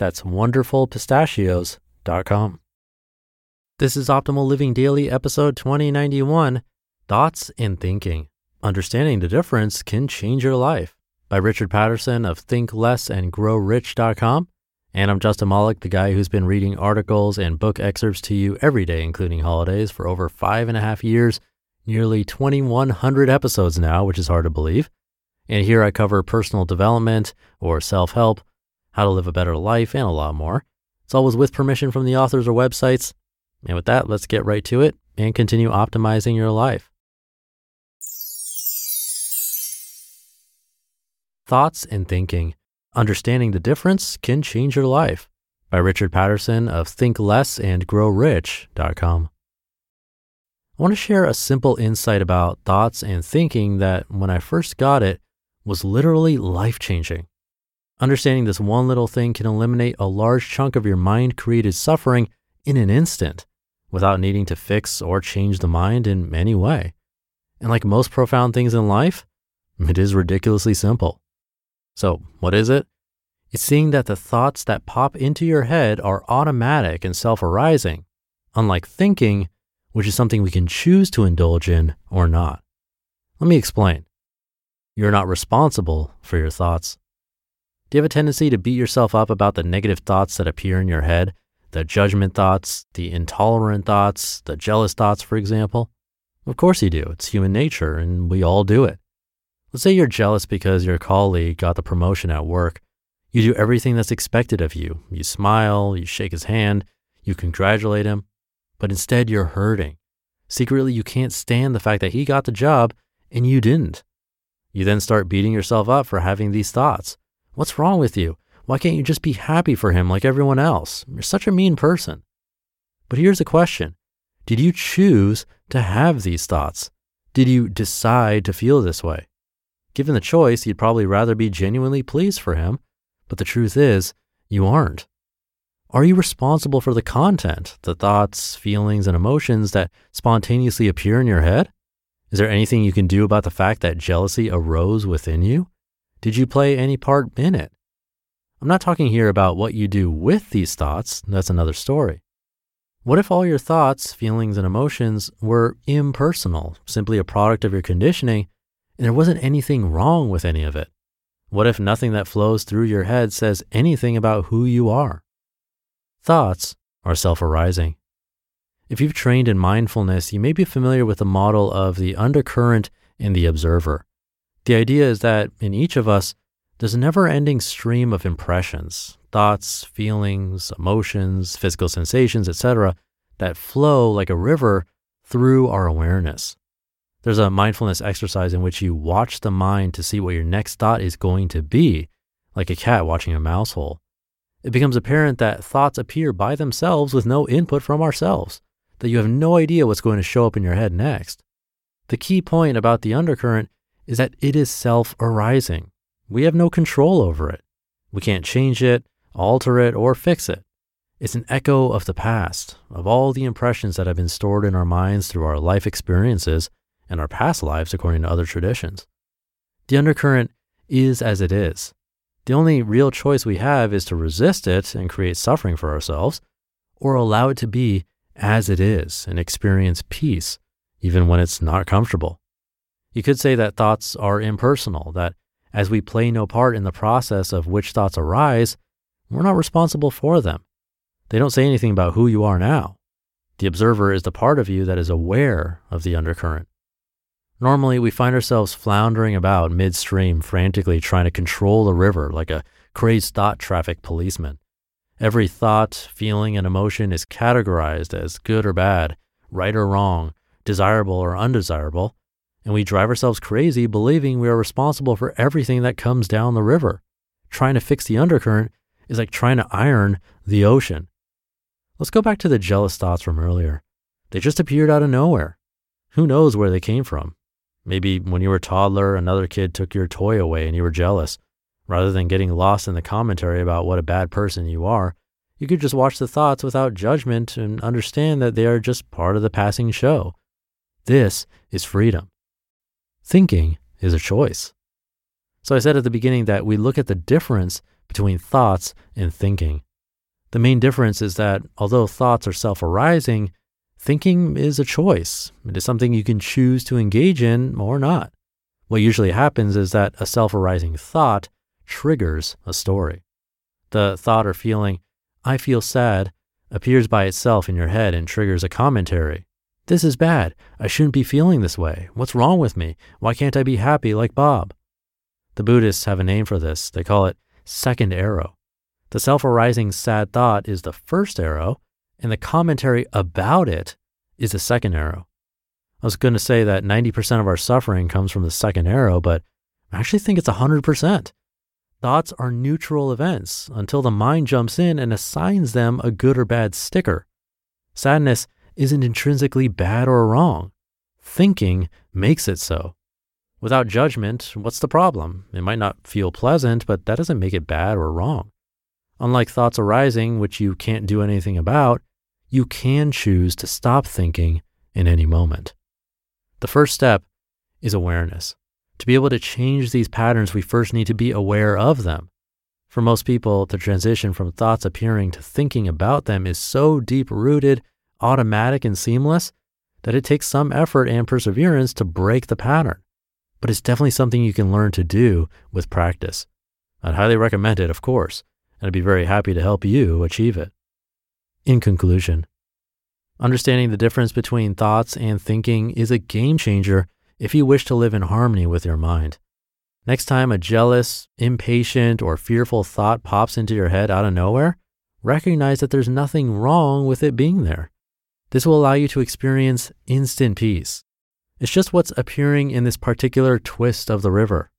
That's wonderfulpistachios.com. This is Optimal Living Daily, episode 2091 Thoughts and Thinking. Understanding the difference can change your life by Richard Patterson of thinklessandgrowrich.com. And I'm Justin Malik, the guy who's been reading articles and book excerpts to you every day, including holidays, for over five and a half years, nearly 2,100 episodes now, which is hard to believe. And here I cover personal development or self help how to live a better life, and a lot more. It's always with permission from the authors or websites. And with that, let's get right to it and continue optimizing your life. Thoughts and Thinking Understanding the Difference Can Change Your Life by Richard Patterson of thinklessandgrowrich.com. I want to share a simple insight about thoughts and thinking that when I first got it was literally life changing. Understanding this one little thing can eliminate a large chunk of your mind created suffering in an instant without needing to fix or change the mind in any way. And like most profound things in life, it is ridiculously simple. So, what is it? It's seeing that the thoughts that pop into your head are automatic and self arising, unlike thinking, which is something we can choose to indulge in or not. Let me explain. You're not responsible for your thoughts. Do you have a tendency to beat yourself up about the negative thoughts that appear in your head? The judgment thoughts, the intolerant thoughts, the jealous thoughts, for example? Of course you do. It's human nature, and we all do it. Let's say you're jealous because your colleague got the promotion at work. You do everything that's expected of you. You smile, you shake his hand, you congratulate him, but instead you're hurting. Secretly, you can't stand the fact that he got the job and you didn't. You then start beating yourself up for having these thoughts. What's wrong with you? Why can't you just be happy for him like everyone else? You're such a mean person. But here's the question Did you choose to have these thoughts? Did you decide to feel this way? Given the choice, you'd probably rather be genuinely pleased for him, but the truth is, you aren't. Are you responsible for the content, the thoughts, feelings, and emotions that spontaneously appear in your head? Is there anything you can do about the fact that jealousy arose within you? Did you play any part in it? I'm not talking here about what you do with these thoughts, that's another story. What if all your thoughts, feelings, and emotions were impersonal, simply a product of your conditioning, and there wasn't anything wrong with any of it? What if nothing that flows through your head says anything about who you are? Thoughts are self arising. If you've trained in mindfulness, you may be familiar with the model of the undercurrent and the observer. The idea is that in each of us, there's a never ending stream of impressions, thoughts, feelings, emotions, physical sensations, etc., that flow like a river through our awareness. There's a mindfulness exercise in which you watch the mind to see what your next thought is going to be, like a cat watching a mouse hole. It becomes apparent that thoughts appear by themselves with no input from ourselves, that you have no idea what's going to show up in your head next. The key point about the undercurrent is that it is self arising. We have no control over it. We can't change it, alter it, or fix it. It's an echo of the past, of all the impressions that have been stored in our minds through our life experiences and our past lives, according to other traditions. The undercurrent is as it is. The only real choice we have is to resist it and create suffering for ourselves, or allow it to be as it is and experience peace, even when it's not comfortable. You could say that thoughts are impersonal, that as we play no part in the process of which thoughts arise, we're not responsible for them. They don't say anything about who you are now. The observer is the part of you that is aware of the undercurrent. Normally, we find ourselves floundering about midstream, frantically trying to control the river like a crazed thought traffic policeman. Every thought, feeling, and emotion is categorized as good or bad, right or wrong, desirable or undesirable, and we drive ourselves crazy believing we are responsible for everything that comes down the river. Trying to fix the undercurrent is like trying to iron the ocean. Let's go back to the jealous thoughts from earlier. They just appeared out of nowhere. Who knows where they came from? Maybe when you were a toddler, another kid took your toy away and you were jealous. Rather than getting lost in the commentary about what a bad person you are, you could just watch the thoughts without judgment and understand that they are just part of the passing show. This is freedom. Thinking is a choice. So I said at the beginning that we look at the difference between thoughts and thinking. The main difference is that although thoughts are self arising, thinking is a choice. It is something you can choose to engage in or not. What usually happens is that a self arising thought triggers a story. The thought or feeling, I feel sad, appears by itself in your head and triggers a commentary. This is bad. I shouldn't be feeling this way. What's wrong with me? Why can't I be happy like Bob? The Buddhists have a name for this. They call it second arrow. The self arising sad thought is the first arrow, and the commentary about it is the second arrow. I was going to say that 90% of our suffering comes from the second arrow, but I actually think it's 100%. Thoughts are neutral events until the mind jumps in and assigns them a good or bad sticker. Sadness isn't intrinsically bad or wrong. Thinking makes it so. Without judgment, what's the problem? It might not feel pleasant, but that doesn't make it bad or wrong. Unlike thoughts arising, which you can't do anything about, you can choose to stop thinking in any moment. The first step is awareness. To be able to change these patterns, we first need to be aware of them. For most people, the transition from thoughts appearing to thinking about them is so deep rooted, automatic, and seamless that it takes some effort and perseverance to break the pattern. But it's definitely something you can learn to do with practice. I'd highly recommend it, of course and I'd be very happy to help you achieve it. In conclusion, understanding the difference between thoughts and thinking is a game changer if you wish to live in harmony with your mind. Next time a jealous, impatient, or fearful thought pops into your head out of nowhere, recognize that there's nothing wrong with it being there. This will allow you to experience instant peace. It's just what's appearing in this particular twist of the river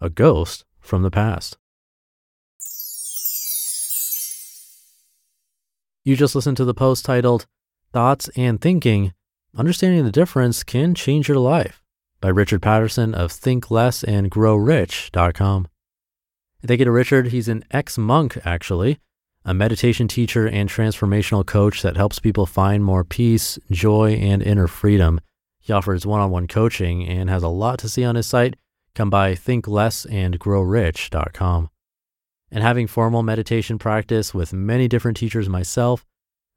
a ghost from the past. You just listened to the post titled Thoughts and Thinking Understanding the Difference Can Change Your Life by Richard Patterson of thinklessandgrowrich.com. Thank you to Richard. He's an ex monk, actually, a meditation teacher and transformational coach that helps people find more peace, joy, and inner freedom. He offers one on one coaching and has a lot to see on his site. Come by thinklessandgrowrich.com and having formal meditation practice with many different teachers myself,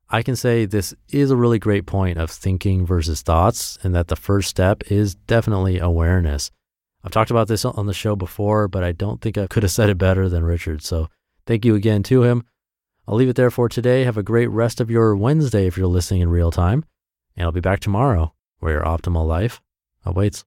I can say this is a really great point of thinking versus thoughts, and that the first step is definitely awareness. I've talked about this on the show before, but I don't think I could have said it better than Richard. So thank you again to him. I'll leave it there for today. Have a great rest of your Wednesday if you're listening in real time. And I'll be back tomorrow where your optimal life awaits.